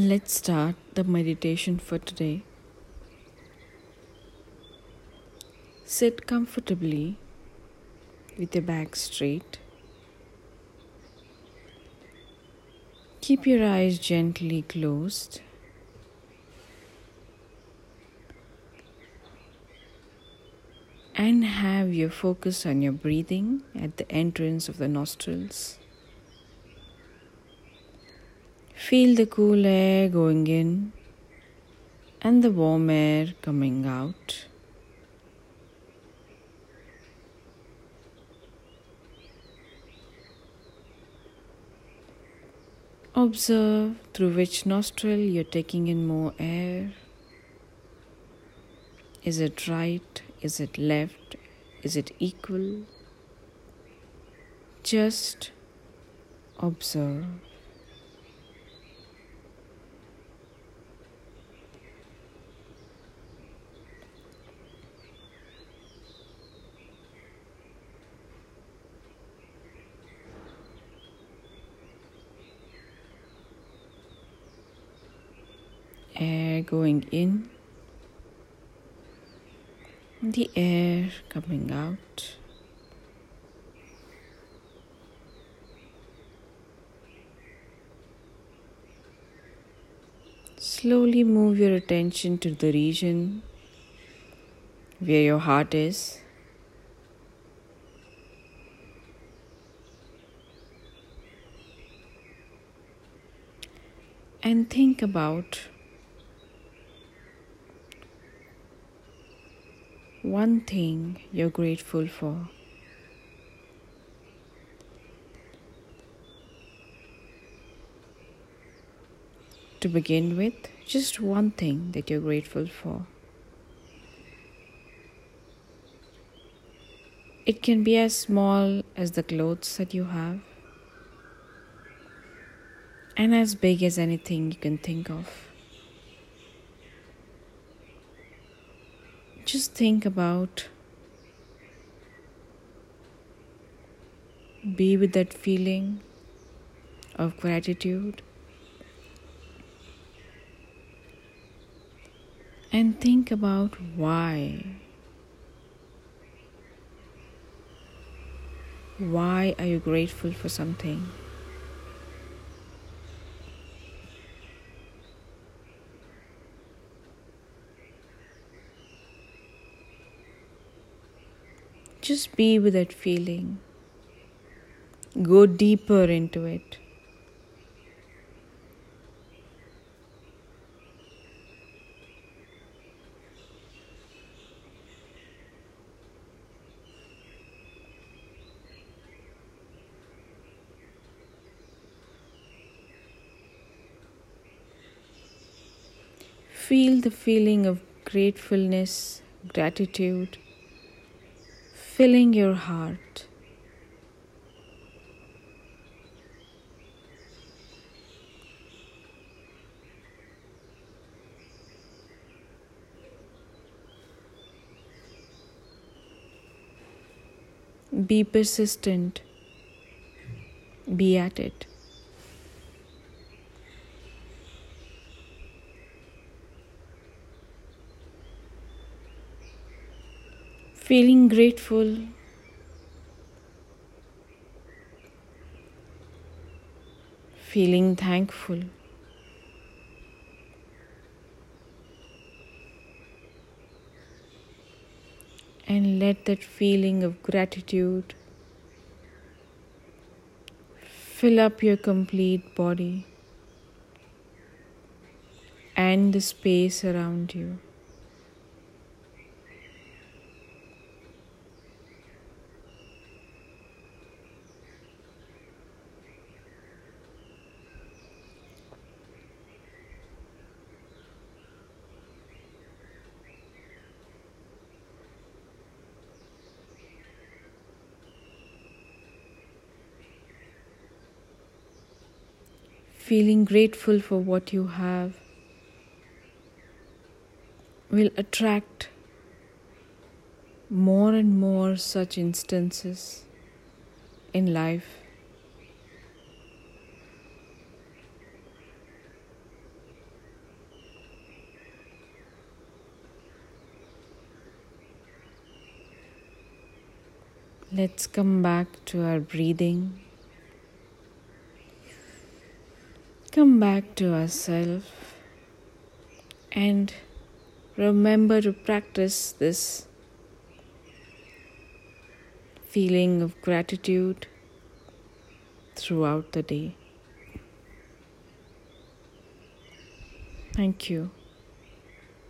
Let's start the meditation for today. Sit comfortably with your back straight. Keep your eyes gently closed. And have your focus on your breathing at the entrance of the nostrils. Feel the cool air going in and the warm air coming out. Observe through which nostril you're taking in more air. Is it right? Is it left? Is it equal? Just observe. Air going in, the air coming out. Slowly move your attention to the region where your heart is. And think about one thing you're grateful for. To begin with, just one thing that you're grateful for. It can be as small as the clothes that you have, and as big as anything you can think of. Just think about be with that feeling of gratitude and think about why. Why are you grateful for something? Just be with that feeling. Go deeper into it. Feel the feeling of gratefulness, gratitude filling your heart. Be persistent. Be at it. Feeling grateful. Feeling thankful. And let that feeling of gratitude fill up your complete body and the space around you. feeling grateful for what you have will attract more and more such instances in life. Let's come back to our breathing. Come back to ourselves and remember to practice this feeling of gratitude throughout the day. Thank you.